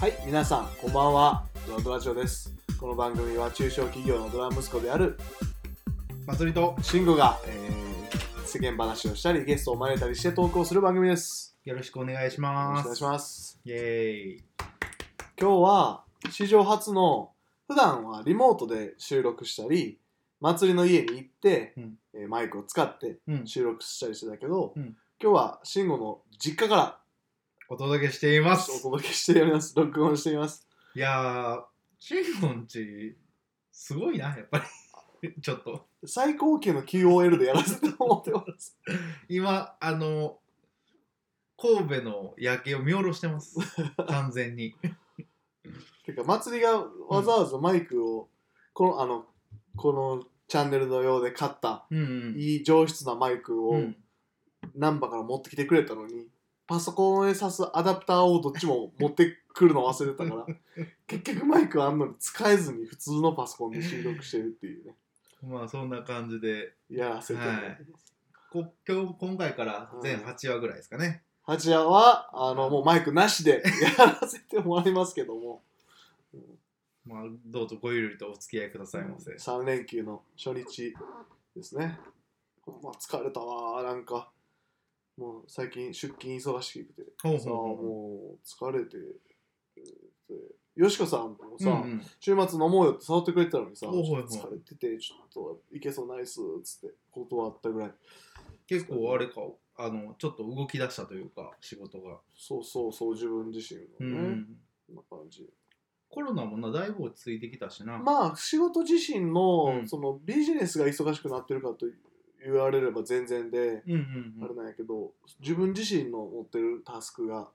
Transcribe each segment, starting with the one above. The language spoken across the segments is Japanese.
はい、皆さん、こんばんは。ドラドラジオです。この番組は中小企業のドラ息子である祭りと慎吾が、えー世間話をしたり、ゲストを招いたりして投稿する番組です。よろしくお願いしよろます。しくお願いします。イエーイ。今日は史上初の、普段はリモートで収録したり、祭りの家に行って、うんえーマイクを使ってうん、収録したりしてたけど、うん今日は慎吾の実家からお届けしていまおす。届けしております。録音しています。いやー、シンゴンち、すごいな、やっぱり。ちょっと。最高級の QOL でやらせてもらってます。今、あの、神戸の夜景を見下ろしてます。完全に。てか祭りがわざわざマイクを、このあのこのチャンネルのようで買ったうんうん。いい上質なマイクをうん、難波から持ってきてくれたのに、パソコンへ挿すアダプターをどっちも持ってくるの忘れてたから 結局マイクあんのに使えずに普通のパソコンで収録してるっていうね。まあ、そんな感じで、やらせてもらってます、こ今日、今回から全8話ぐらいですかね。八夜はあのもうマイクなしで やらせてもらいますけども。まあ、どうぞごゆるりとお付き合いくださいませ。3連休の初日ですね。ま疲れたわ、なんか。もう最近出勤忙しくて、さあほうほう。ほうもう疲れて、でよしこさんもさ、うんうん。週末飲もうよって誘ってくれてたのにさ、ほうほうほう。疲れてて、ちょっと行けそうないっすっつって断ったぐらい。結構あれかあのちょっと動き出したというか仕事が、そうそうそう、自分自身うのね、ん、こんな感じ。コロナもなだいぶ落ち着いてきたしな、まあ、仕事自身の,、うん。そのビジネスが忙しくなってるかと言われれば全然で、うんうんうん。あれなんやけど自分自身の持ってるタスクが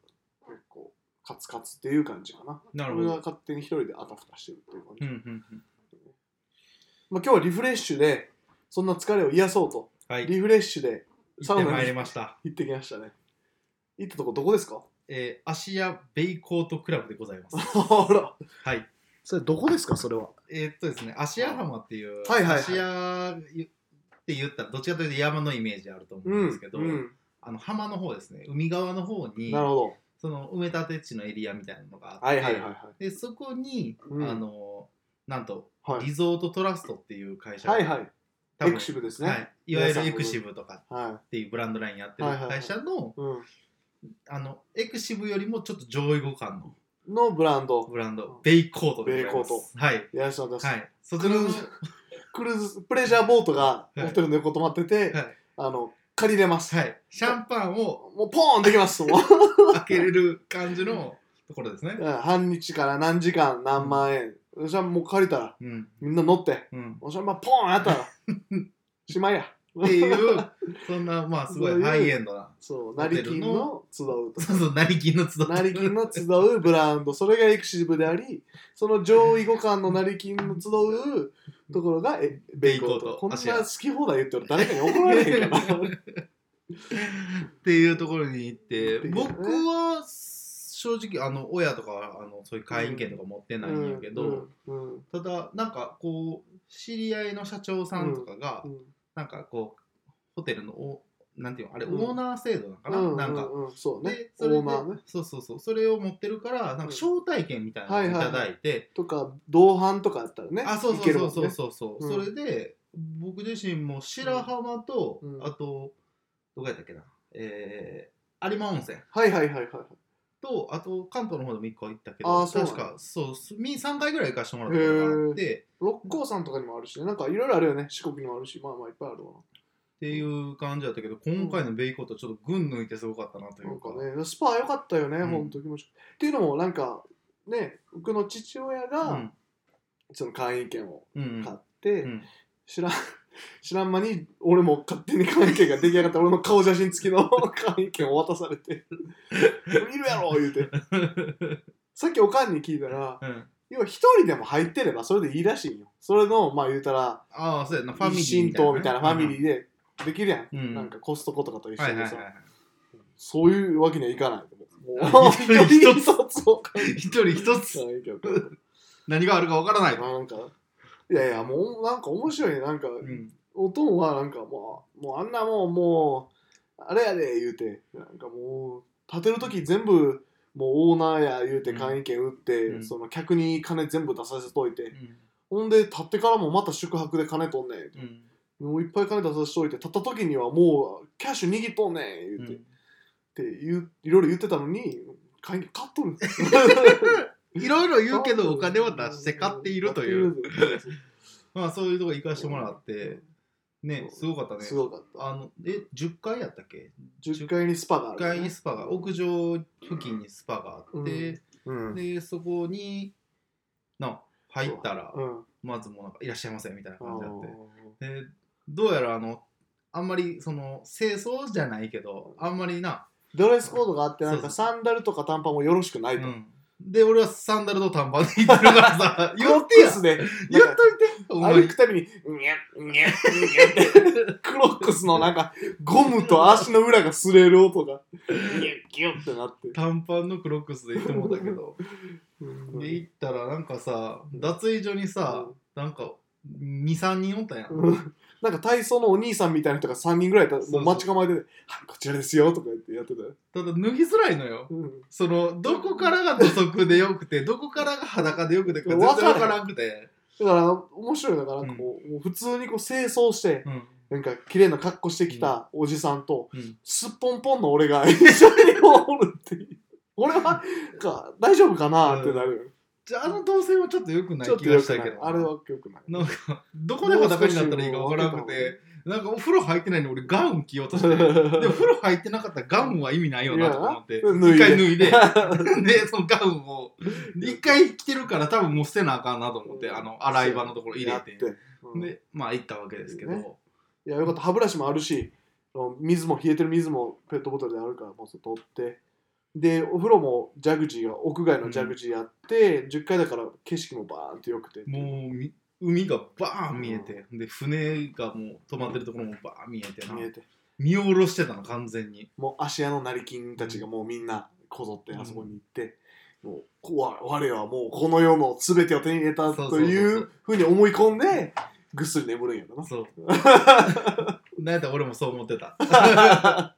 結構カツカツっていう感じかな。なるほど。俺が勝手に一人であたふたしてるっていう感じ。うんうんうん。まあ、今日はリフレッシュでそんな疲れを癒そうと。はい。リフレッシュでサウナに行ってまいりました、行ってきましたね。行ったとこどこですか？えー、芦屋ベイコートクラブでございます。あら。はい。それどこですか？それは。えーっとですね芦屋浜っていう、はいはいはい。芦屋って言ったらどっちかというと山のイメージあると思うんですけど、うん、あの浜の方ですね。海側の方になるほど。その埋め立て地のエリアみたいなのがあって、はいはいはいはい。でそこに、うん。あのなんとはい。リゾートトラストっていう会社がはいはい。エクシブですね。はい、いわゆるエクシブとかはっていうブランドラインやってる会社の。あのエクシブよりもちょっと上位互換ののブランド。ブランド。ベイコートでございます。ベイコはい。いらっしゃいます。はい。そちらのクルーズプレジャーボートがい。ホテルの横止まってて、はい。あの借りれます、はい。シャンパンをもうポーンできますもう。開けれる感じのところですね。うん。半日から何時間何万円、じゃあもう借りたらうん。みんな乗って。うん。おしゃまポーンやったら。しまいやっていうそんなまあすごいハイエンドなそう成金ルのの集うと。そうそう成金の集って成金の集うブランド。それがエクシブでありその上位互換の成金の集うところが えベイコート。ト。こんな好き放題言ってる誰かに怒られへんかなっていうところに行って、ね。僕は正直あの親とかはあのそういう会員権とか持ってないんやけど、うんうんただなんかこう知り合いの社長さんとかが、うんなんかこうホテルのおなんていうのあれ、うん。オーナー制度なのかな、うんなんか、うん。うんそうね。でそれでオーナーね。そうそうそう。それを持ってるからなんか招待券みたいなのをいただいて、とか同伴とかやったらねあそういそうそう。そうそうそう、うん。それで僕自身も白浜と、うん。あとどこやったっけな？えー、有馬温泉。はいはいはいはいとあと関東の方でも1個行ったけどあーそうなん確かそうすみ3回ぐらい行かしてもらったことがあって六甲山とかにもあるしね。なんかいろいろあるよね。四国にもあるし。まあまあいっぱいあるわ。っていう感じだったけど今回のベイコートちょっと群抜いてすごかったなといなんうかかねスパ良かったよね、うん。ほんと気持ちっていうのもなんかね僕の父親が、うん。その会員権をうん。買って、うん。知らん知らん間に俺も勝手に会員権が出来上がった。俺の顔写真付きの会員権を渡されて「いるやろ!」言うて。さっきおかんに聞いたらうん。要は一人でも入ってればそれでいいらしいんよ。それのまあ言うたらああそうやな。ファミリーみたいなファミリーーでできるやん、うん。なんかコストコとかと一緒でさ、そういうわけにはいかないもう一人一つ。一人一つ。何があるかわからないなんか、いやいや、もうなんか面白いね。なんか、うん。おとんはなんかもう、もうあんなもんもう、あれやで言うて、なんかもう、立てるとき全部もうオーナーや言うて会員権売って、うん。その客に金全部出させといて、うん。ほんで立ってからもまた宿泊で金取んねん、うん。もういっぱい金出させといて立った時にはもうキャッシュ握っとんねん言うて、って言ういろいろ言ってたのに会員権買っとる いろいろ言うけどお金は出して買っているという。まあそういうとこ行かしてもらってねすごかったね。すごかった。あのえ10階やったっけ？10階にスパがあ10る、階にスパが屋上付近にスパがあって、うん。でそこにな入ったらう。ん。まずもうなんか「いらっしゃいませ」みたいなあ感じだっー。てでどうやらあのあんまりその清掃じゃないけどあんまりな、ドレスコードがあってなんかサンダルとか短パンもよろしくないと、うん、で俺はサンダルと短パンで行ってるからさ。言ってや。クロックスで言っといて。お前。歩くたびにうにゃうにゃうにゃってクロックスのなんかゴムと足の裏が擦れる音が。ギュッギュッってなって。短パンのクロックスで行ってもうたけど。で行ったらなんかさ脱衣所にさなんか23人おったやんなんか体操のお兄さんみたいな人が3人ぐらいいたそうそう。もう待ち構えてて「はいこちらですよ」とか言ってやってた。よ、ただ脱ぎづらいのよ。うん。そのどこからが土足でよくてどこからが裸でよくてか全然わからんくて、だから面白いのがなんかこう,、もう普通にこう清掃してうん。なんか綺麗な格好してきたおじさんと、うん。すっぽんぽんの俺が一緒におるっていう。俺はか大丈夫かなってなる。よ、じゃああの動線はちょっと良くない気がしたけど。あれはよくない。なんかどこで裸になったらいいかわからなくてなんかお風呂入ってないのに俺ガウン着ようとしてで風呂入ってなかったらガウンは意味ないよなとか思って一回脱いで。でそのガウンを一回着てるから多分もう捨てなあかんなと思ってあの洗い場のところ入れて。て。うん。でまあ行ったわけですけど、ね。いやよかった。歯ブラシもあるし水も冷えてる水もペットボトルであるからもう取ってでお風呂もジャグジーが屋外のジャグジーやって、10階だから景色もバーンと良くてもうみ海がバーン見えて、で船がもう止まってるところもバーン見えてな見えて。見下ろしてたの完全に。もう芦屋の成金たちがもうみんなこぞってあそこに行って、もうこわ我はもうこの世の全てを手に入れたという。ふうに思い込んでぐっすり眠るんやろな。そう。なんやったら俺もそう思ってた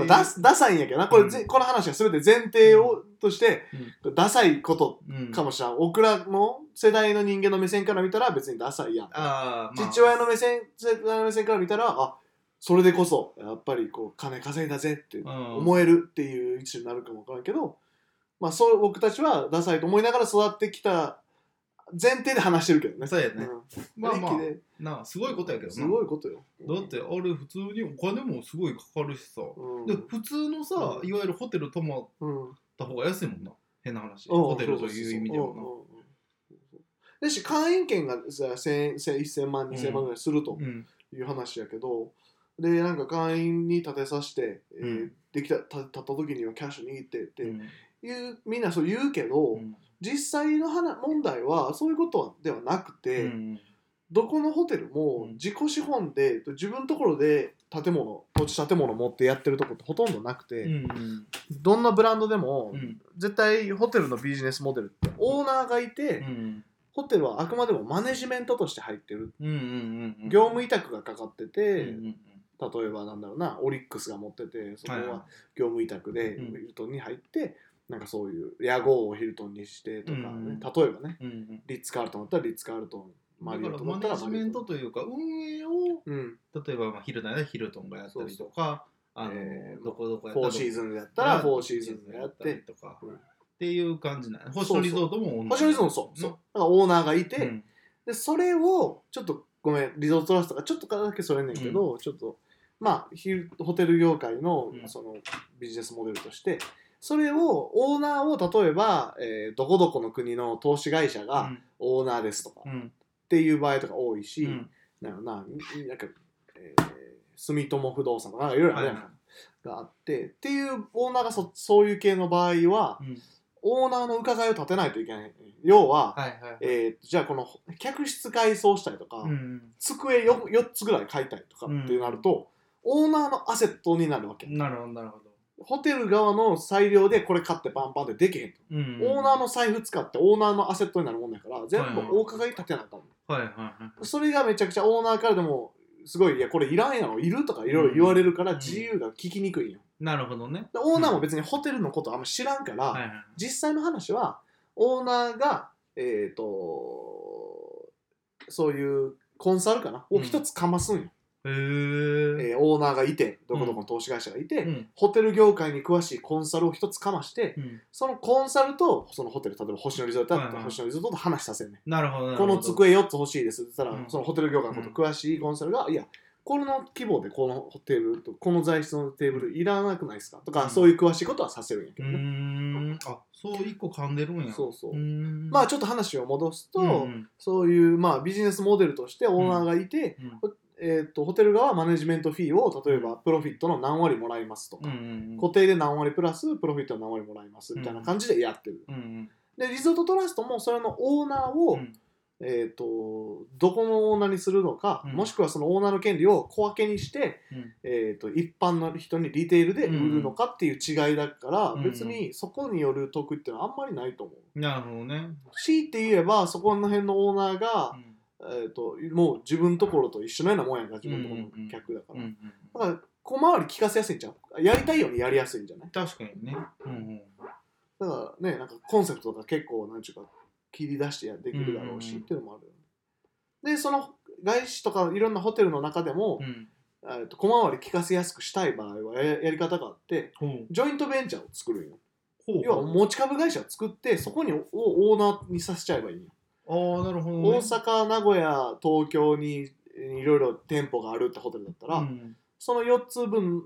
まあダスダサいんやけどな。これこの話は全て前提を、としてダサいことうんかもしれん。僕らの世代の人間の目線から見たら別にダサいやん、あー、まあ、父親の目線世代の目線から見たらあそれでこそやっぱりこう金稼いだぜってうん。思えるっていう位置になるかもわからんけど、まあそう僕たちはダサいと思いながら育ってきた前提で話してるけどね。そうやね。ん。まあまあなあすごいことやけどな。すごいことよ。だってあれ普通にお金もすごいかかるしさ、うん、で普通のさ、うん。いわゆるホテル泊まっうん、た方が安いもんな。変な話、うん。ホテルという意味ではな。そうそうそうう。んだし会員権がさ1000 1000万2000万ぐらいするとうん。いう話やけど、でなんか会員に立てさせて、えーうん。できたた立った時にはキャッシュ握ってってうん。いう、みんなそう言うけど、うん実際の話問題はそういうことではなくて、うんどこのホテルもうん。自己資本で自分のところで建物土地建物持ってやってるとこってほとんどなくて、うんどんなブランドでも、うん。絶対ホテルのビジネスモデルってオーナーがいて、うん。ホテルはあくまでもマネジメントとして入ってる、うんうんうん業務委託がかかってて、うんうん例えばなんだろうなオリックスが持っててそこは業務委託でうん。ヒルトンに入って、なんかそういう屋号をヒルトンにしてとかね、うん例えばね。うんうん。リッツ・カールトンだったらリッツ・カールトンマリオットだったらマネジメントマというか運営をうん。例えばまあヒルトンやったらヒルトンがやったりとかあの、えーどこどこやフォーシーンズンやったらフォーシーズンでやって。とか、うん。っていう感じなの星野リゾートも同じ。星野リゾートそう。そうだからオーナーがいて、うん。でそれをちょっとごめんリゾートトラストがちょっとだけそれん。ねんけど、ちょっとまあヒルホテル業界のうん。そのビジネスモデルとしてそれをオーナーを例えば、えーどこどこの国の投資会社がオーナーですとか、っうん。ていう場合とか多いし、うん。なななんか、えー住友不動産とかいろいろあるやんか、があってっていうオーナーがそそういう系の場合はうん。オーナーの伺いを立てないといけない。要は、はいはいはい。えーじゃあこの客室改装したりとか、うん。机 4, 4つぐらい買いたいとかってなると、オーナーのアセットになるわけ。なるほどなるほど、ホテル側の裁量でこれ買ってパンパンでできへんと、うん。オーナーの財布使ってオーナーのアセットになるもんだから全部お伺い立てなあかんの。はいはいはいそれがめちゃくちゃオーナーからでもすごいいやこれいらんやろいるとかいろいろ言われるからうん。自由が聞きにくいんよ、なるほどね。でオーナーも別にホテルのことあんま知らんから、はいはい。実際の話はオーナーがえっ、とそういうコンサルかなを一つかますんよ、へえ。えーオーナーがいてどこどこの投資会社がいて、うん。ホテル業界に詳しいコンサルを一つかましてうん。そのコンサルとそのホテル例えば星野リゾートだったらはいはい。星野リゾートと話させんね、なるほどなるこほど。の机4つ欲しいですって言ったら、うん。そのホテル業界のこと詳しいコンサルが、いやこの規模でこのホテルとこの材質のテーブルいらなくないですか？とか、うんそういう詳しいことはさせるんやけうどね、ーん。あ、そう一個噛んでるんや。そうそう。ーん。まあちょっと話を戻すと、うんそういう、まあ、ビジネスモデルとしてオーナーがいて、うんえー、とホテル側はマネジメントフィーを例えばプロフィットの何割もらいますとか、うんうん固定で何割プラスプロフィットの何割もらいますみたいな感じでやってる、うんうん。でリゾートトラストもそれのオーナーを、うん。えー、とどこのオーナーにするのか、うん。もしくはそのオーナーの権利を小分けにして、うん。えー、と一般の人にリテールで売るのかっていう違いだから、うん。別にそこによる得っていうのはあんまりないと思う。なるほどね。強いて言えばそこの辺のオーナーが、えー、ともう自分のところと一緒のようなもんやんか自分のところの客だから、うんうんだから小回り聞かせやすいんじゃんやりたいようにやりやすいんじゃない？確かにね。うんうん。だからねなんかコンセプトとか結構なんちゅうか切り出してやできるだろうし、うんっていうのもあるよね。でその外資とかいろんなホテルの中でも、うん。えー、と小回り聞かせやすくしたい場合はややり方があってほう。ジョイントベンチャーを作るんよ。要は持ち株会社を作ってそこにをオーナーにさせちゃえばいいんよああなるほどね。大阪名古屋東京にえーいろいろ店舗があるってホテルだったら、うん。その4つ分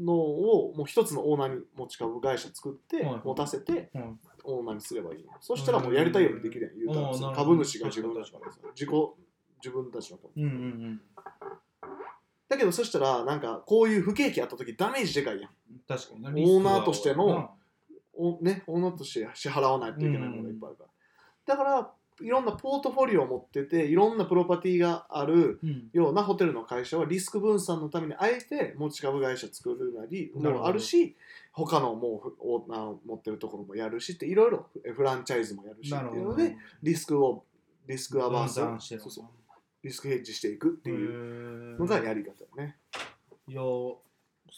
のをもう1つのオーナーに持ち株会社作って、はいはい。持たせてうん。オーナーにすればいい。よそしたらもうやりたいようにできるやん言うたらうん株主が自分たちからさ自己自分たちの株うんうんだけどそしたらなんかこういう不景気あった時ダメージでかいやん。うん確かにな。オーナーとしてのおね、オーナーとして支払わないといけないものがいっぱいあるから、だからいろんなポートフォリオを持ってていろんなプロパティがあるうん。ようなホテルの会社はリスク分散のためにあえて持ち株会社作るなりもあるし他のもうオーナーを持ってるところもやるしっていろいろフランチャイズもやるしっていうのでリスクをリスクアバースそうそう。リスクヘッジしていくっていうのがやり方よね。いやそ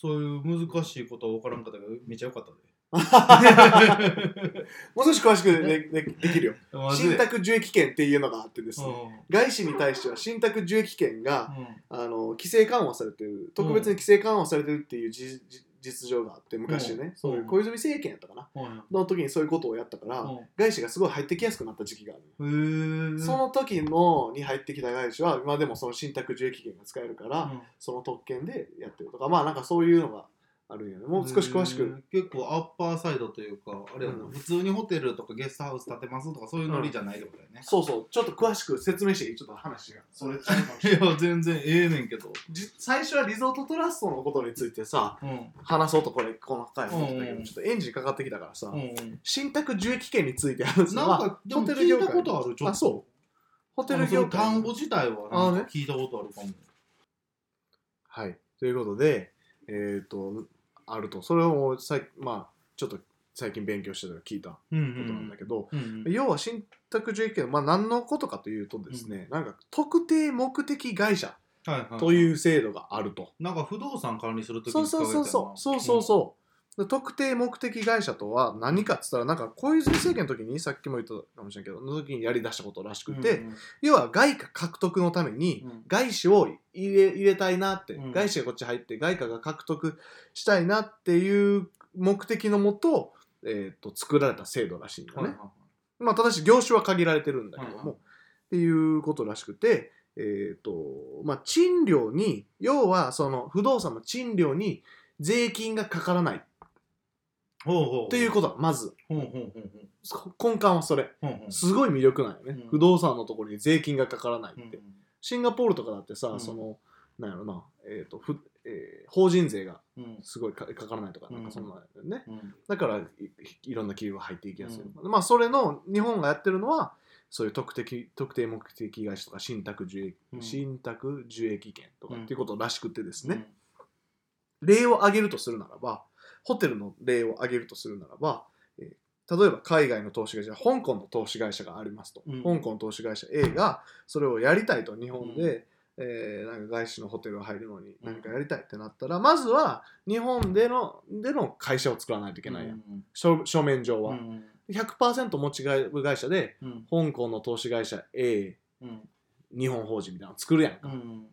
ういう難しいことは分からんかったけどめっちゃ良かったで もう少し詳しくででできるよ。信託受益権っていうのがあってですね、う外資に対しては信託受益権が、んうん。あの規制緩和されてる特別に規制緩和されてるっていうじじ実情があって昔ね、うん。そういう小泉政権やったかな、はいの時にそういうことをやったから、うん。外資がすごい入ってきやすくなった時期があるその時のに入ってきた外資は今でもその信託受益権が使えるから、うん。その特権でやってるとかまあなんかそういうのがあるんよね。もう少し詳しく、結構アッパーサイドというかあれやな、うん。普通にホテルとかゲストハウス建てますとかそういうノリじゃないってことだよね、そうそう。ちょっと詳しく説明していい？ちょっと話が。それちゃうかもしいれない。や全然ええねんけど。じ最初はリゾートトラストのことについてさうん。話そうとこれこの回思ってたけど、うんちょっとエンジンかかってきたからさ、うんうん。信託受益権について話すなんかでも聞いたことあるちょっと。あそう。ホテルあのその業界単語自体はあねなんか聞いたことあるかも、はい。ということでえっ、とあると。それをさいまあちょっと最近勉強してたから聞いたこうん。となんだけど、うん要は信託受益権まあ何のことかというとですね、なんか特定目的会社という制度があると、なんか不動産管理するときそうそうそうそう。そうそうそう。で特定目的会社とは何かっつったらなんか小泉政権の時にさっきも言ったかもしれんけどの時にやりだしたことらしくて、うんうん。要は外貨獲得のためにうん。外資を入れ入れたいなって、うん。外資がこっち入って外貨が獲得したいなっていう目的のもと,、えー、と作られた制度らしいんだね。はいはいまあ、ただし業種は限られてるんだけども、はいはいっていうことらしくて、えーとまあ、賃料に要はその不動産の賃料に税金がかからない。っほうほう。ほうていうことだまず。ほうほうほうほ根幹はそれ。うほうほう。すごい魅力なんよね、うん。不動産のところに税金がかからないって。うんシンガポールとかだってさ、うん。そのなんやろな、えーとふえー法人税がうん。すごいかかからないとか、うん。なんかそんなんだよね。うん。だからいいろんな企業が入っていきやすい。まあそれの日本がやってるのはそういう特定特定目的会社とか信託受益、うん。信託受益権とかうんっていうことらしくてですね、例を挙げるとするならばホテルの例を挙げるとするならば、えー例えば海外の投資会社香港の投資会社がありますと、うん。香港の投資会社 A がそれをやりたいと日本で、えーなんか外資のホテル入るのに何かやりたいってなったら、まずは日本でのでの会社を作らないといけないやん、書書面上は、うん100%持ち株会社でうん。香港の投資会社 A うん。日本法人みたいなの作るやんか、うん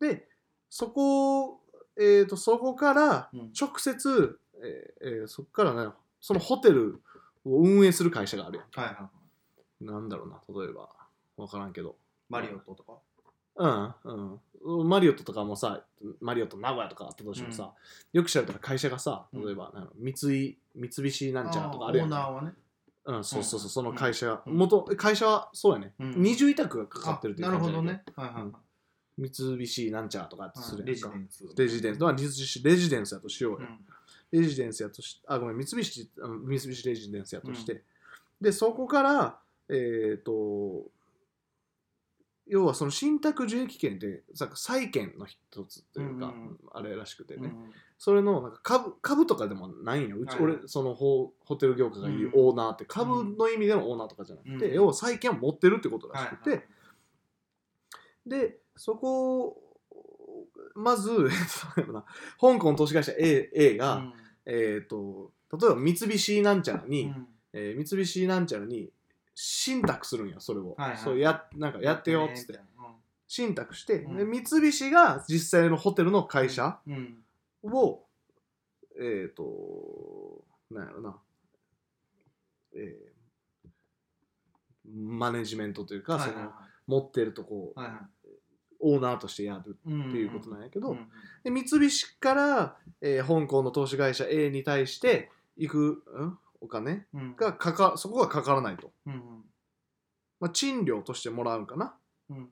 でそこえー、とそこからうん。直接、えーえーそこからねそのホテルを運営する会社があるやん。はいはいなんだろうな例えば。分からんけど。マリオットとか？うんうん。マリオットとかもさマリオット名古屋とかあったとしてもさ、よく知られたら会社がさうん。例えば、なんか三井三菱なんちゃらとかあるやん。オーナーはね。うん、そうそうそうその会社元会社はそうやね、うん。二重委託がかかってるっていう感じやねるほどね。はいはいはい三菱なんちゃらとかってするやんか。レジデンス。レジデンス。まあレジデンスやとしようよ、うん。レジデンスやとしあごめん三菱あ三菱レジデンスやとして、でそこからえっ、と要はその信託受益権ってさ債権の一つというか、あれらしくてね、うんそれのなんか株株とかでもないんよ。うち、はい俺そのホホテル業界が言ううん。オーナーって株の意味でのオーナーとかじゃなくて、うん。要は債権を持ってるってことらしくて、でそこをまず 香港投資会社 A, A が、うん。えっ、と例えば三菱なんちゃらに、うん。えー三菱なんちゃらに信託するんよそれを、はいはい。そうやなんかやってよっつって、うん。信託して、うん。で三菱が実際のホテルの会社うん。を、えっ、となんやろな。えーマネジメントというか、はいはい。その持ってるとこを、はいはいオーナーとしてやるうんっていうことなんやけど、うんで三菱から、えー香港の投資会社 A に対して行く、うん、お金うん。がかかそこがかからないと、うん。まあ、賃料としてもらうんかな。うん。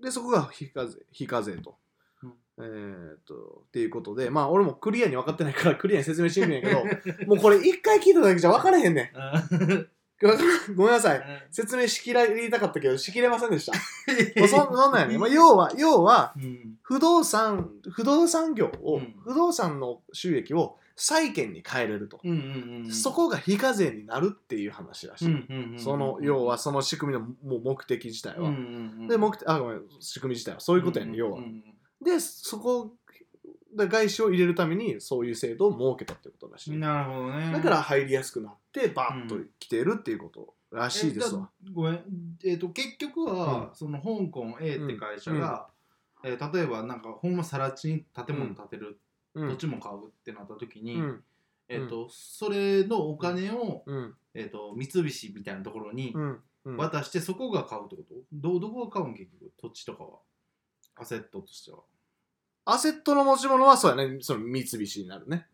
でそこが非課税非課税と、うん。えーっとっていうことでまあ俺もクリアに分かってないからクリアに説明してみるんやけどもうこれ一回聞いただけじゃ分からへんねん ごめんなさい。説明しきりたかったけどしきれませんでした。まあそそんなんやね、まあ、要は要はうん。不動産不動産業を、うん。不動産の収益を債券に変えれると、うんうんうんそこが非課税になるっていう話らしい、うんうんうんその要はその仕組みのもう目的自体は、うんうんうんで目的あごめん仕組み自体は。そういうことやね、要はうんうんでそこで外資を入れるためにそういう制度を設けたってことらしい、なるほどね。だから入りやすくなってバッと来てるっていうことらしいですわ、えだごめん、えー、と結局は、うん。その香港 A って会社が、えー例えばなんかほんま更地に建物建てる、うん。土地も買うってなった時に、うん。えーとそれのお金を、うん。えー、と三菱みたいなところにうん。うん。渡してそこが買うってこと？どどこが買うん結局？土地とかは。アセットとしてはアセットの持ち物はそうやね。その三菱になるね。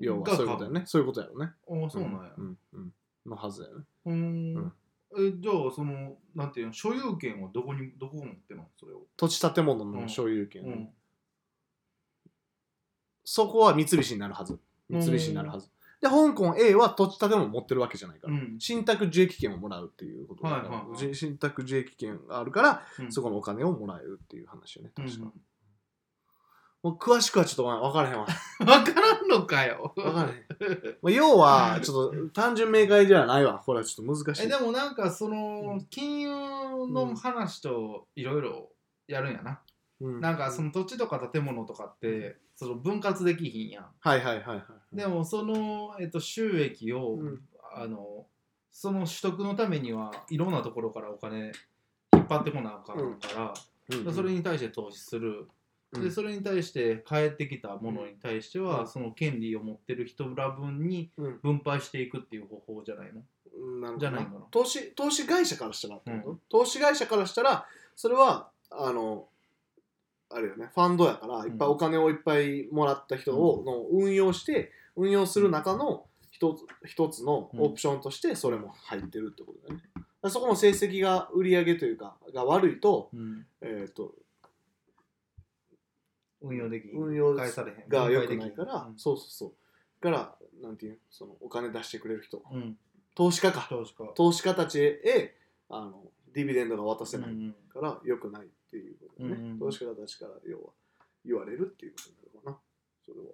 要はがそういうことやね。そういうことやろね。買うあそうなんや。うんうんのはずやね。うーんうん。えじゃあそのなんていうの所有権はどこにどこが持ってんのそれを、土地建物の所有権、うん。そこは三菱になるはず。三菱になるはず、で香港 A は土地建物持ってるわけじゃないから、うん。信託受益権をもらうっていうことだから、はいはいはい。じ信託受益権があるから、うん。そこのお金をもらえるっていう話よね。確か、うんもう詳しくはちょっと分からへんわ。分からんのかよ。分からへん、まあ、要はちょっと単純明快ではないわ。これはちょっと難しい。えでもなんかその金融の話といろいろやるんやな、うん。なんかその土地とか建物とかってその分割できひんやん。はいはいはいはい。でもその、えっと、収益を、うん。あのその取得のためにはいろんなところからお金引っ張ってこなあかんから、うん。うんそれに対して投資する、うんでそれに対して返ってきたものに対しては、うん。その権利を持ってる人ら分にうん。分配していくっていう方法じゃないの？うんじゃないかな投資投資会社からしたらうん。投資会社からしたらそれはあのあれよねファンドやからいっぱいお金をいっぱいもらった人を、の運用して運用する中の一つ一つのオプションとしてそれも入ってるってことだよね。そこの成績が売り上げというかが悪いと,、うん。えー、と運用でき運用返されへん。が良くないから、うん。そうそうそう。だからなんていうそのお金出してくれる人。うん。投資家か。投資家。投資家たちへあのディビデンドが渡せないから良くないっていうことだね、うんうん。投資家たちから要は言われるっていうことになるかな。それは。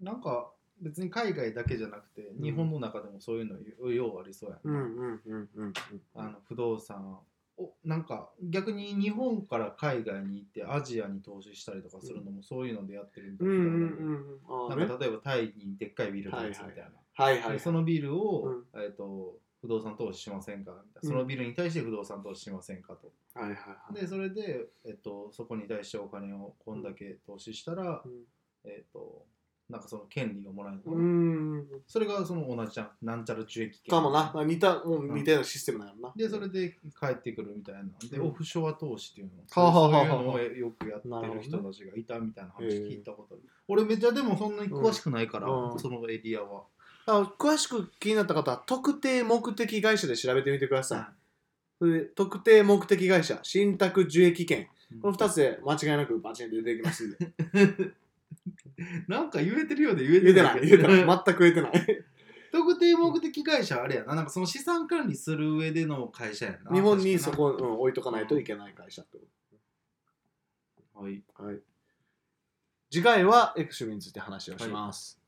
なんか別に海外だけじゃなくて、ん日本の中でもそういうのよようありそうやん、うんうんうん不動産おなんか逆に日本から海外に行ってアジアに投資したりとかするのもそういうのでやってるんうんうんあーね。なんか例えばタイにでっかいビル建つみたいな、はいはい。でそのビルを、うん。えー、と不動産投資しませんかみたいな、うん。そのビルに対して不動産投資しませんかと。はいはいはい。でそれで、えっとそこに対してお金をこんだけ投資したら、うん。えっとなんかその権利がもらえるのかうな、ん。それがその同じじゃん。なんちゃら受益権かもな。似たもう似たようなシステムなんやろな。でそれで帰ってくるみたいな。で、うん。オフショア投資っていうのはあはあはあそういうのをよくやってる人たちがいたみたいな話聞いたことある、俺めっちゃでもそんなに詳しくないから、うん。そのエリアは、あ詳しく気になった方は特定目的会社で調べてみてください、それで特定目的会社信託受益権この2つで間違いなくバチンと出てきますんで なんか言えてるようで言え言えててなない。い言えてない。全く言えてない。特定目的会社あれやな。なんかその資産管理する上での会社やな。日本にそこ、うん、置いとかないといけない会社ってこなはい。と、はい、次回はエクシュミについて話をします、